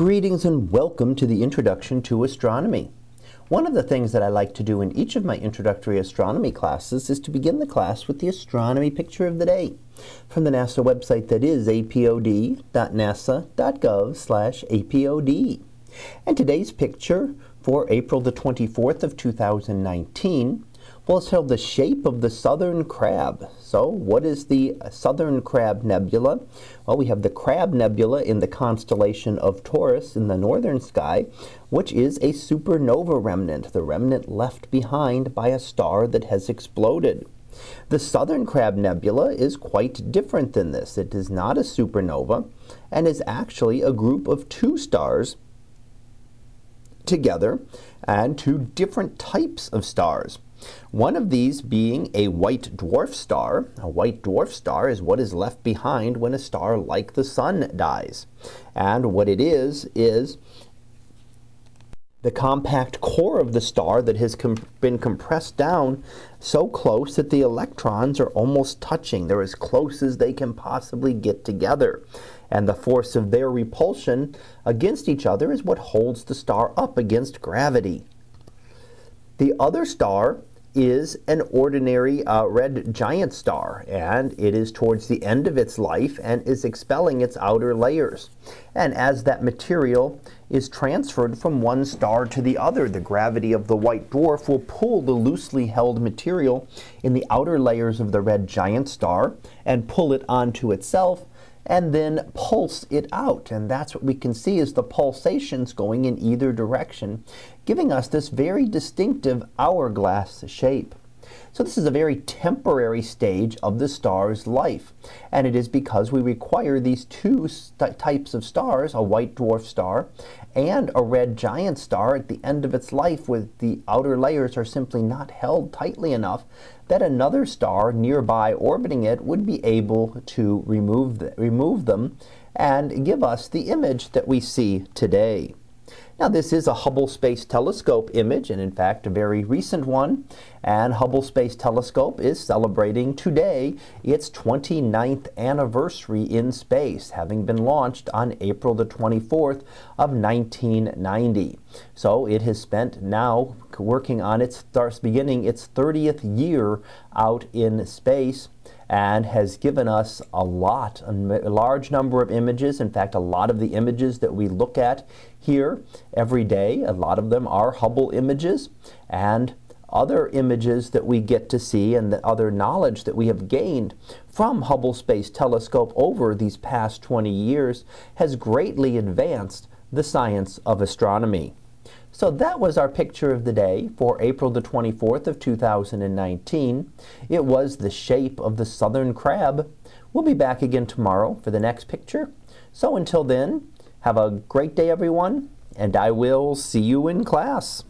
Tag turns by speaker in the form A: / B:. A: Greetings and welcome to the Introduction to Astronomy. One of the things that I like to do in each of my introductory astronomy classes is to begin the class with the astronomy picture of the day from the NASA website that is apod.nasa.gov slash apod. And today's picture for April the 24th of 2019 well, also the shape of the southern crab. So what is the southern crab nebula? Well, we have the crab nebula in the constellation of Taurus in the northern sky, which is a supernova remnant, the remnant left behind by a star that has exploded. The Southern Crab Nebula is quite different than this. It is not a supernova and is actually a group of two stars together and two different types of stars. One of these being a white dwarf star. A white dwarf star is what is left behind when a star like the sun dies. And what it is, is the compact core of the star that has com been compressed down so close that the electrons are almost touching. They're as close as they can possibly get together and the force of their repulsion against each other is what holds the star up against gravity. The other star is an ordinary uh, red giant star, and it is towards the end of its life and is expelling its outer layers. And as that material is transferred from one star to the other, the gravity of the white dwarf will pull the loosely held material in the outer layers of the red giant star and pull it onto itself and then pulse it out. And that's what we can see is the pulsations going in either direction, giving us this very distinctive hourglass shape. So this is a very temporary stage of the star's life, and it is because we require these two types of stars, a white dwarf star and a red giant star at the end of its life with the outer layers are simply not held tightly enough that another star nearby orbiting it would be able to remove, remove them and give us the image that we see today. Now this is a Hubble Space Telescope image and in fact a very recent one and Hubble Space Telescope is celebrating today its 29th anniversary in space having been launched on April the 24th of 1990. So it has spent now working on its beginning its 30th year out in space and has given us a lot, a large number of images. In fact, a lot of the images that we look at here every day, a lot of them are Hubble images and other images that we get to see and the other knowledge that we have gained from Hubble Space Telescope over these past 20 years has greatly advanced the science of astronomy. So that was our picture of the day for April the 24th of 2019. It was the shape of the southern crab. We'll be back again tomorrow for the next picture. So until then, have a great day everyone, and I will see you in class.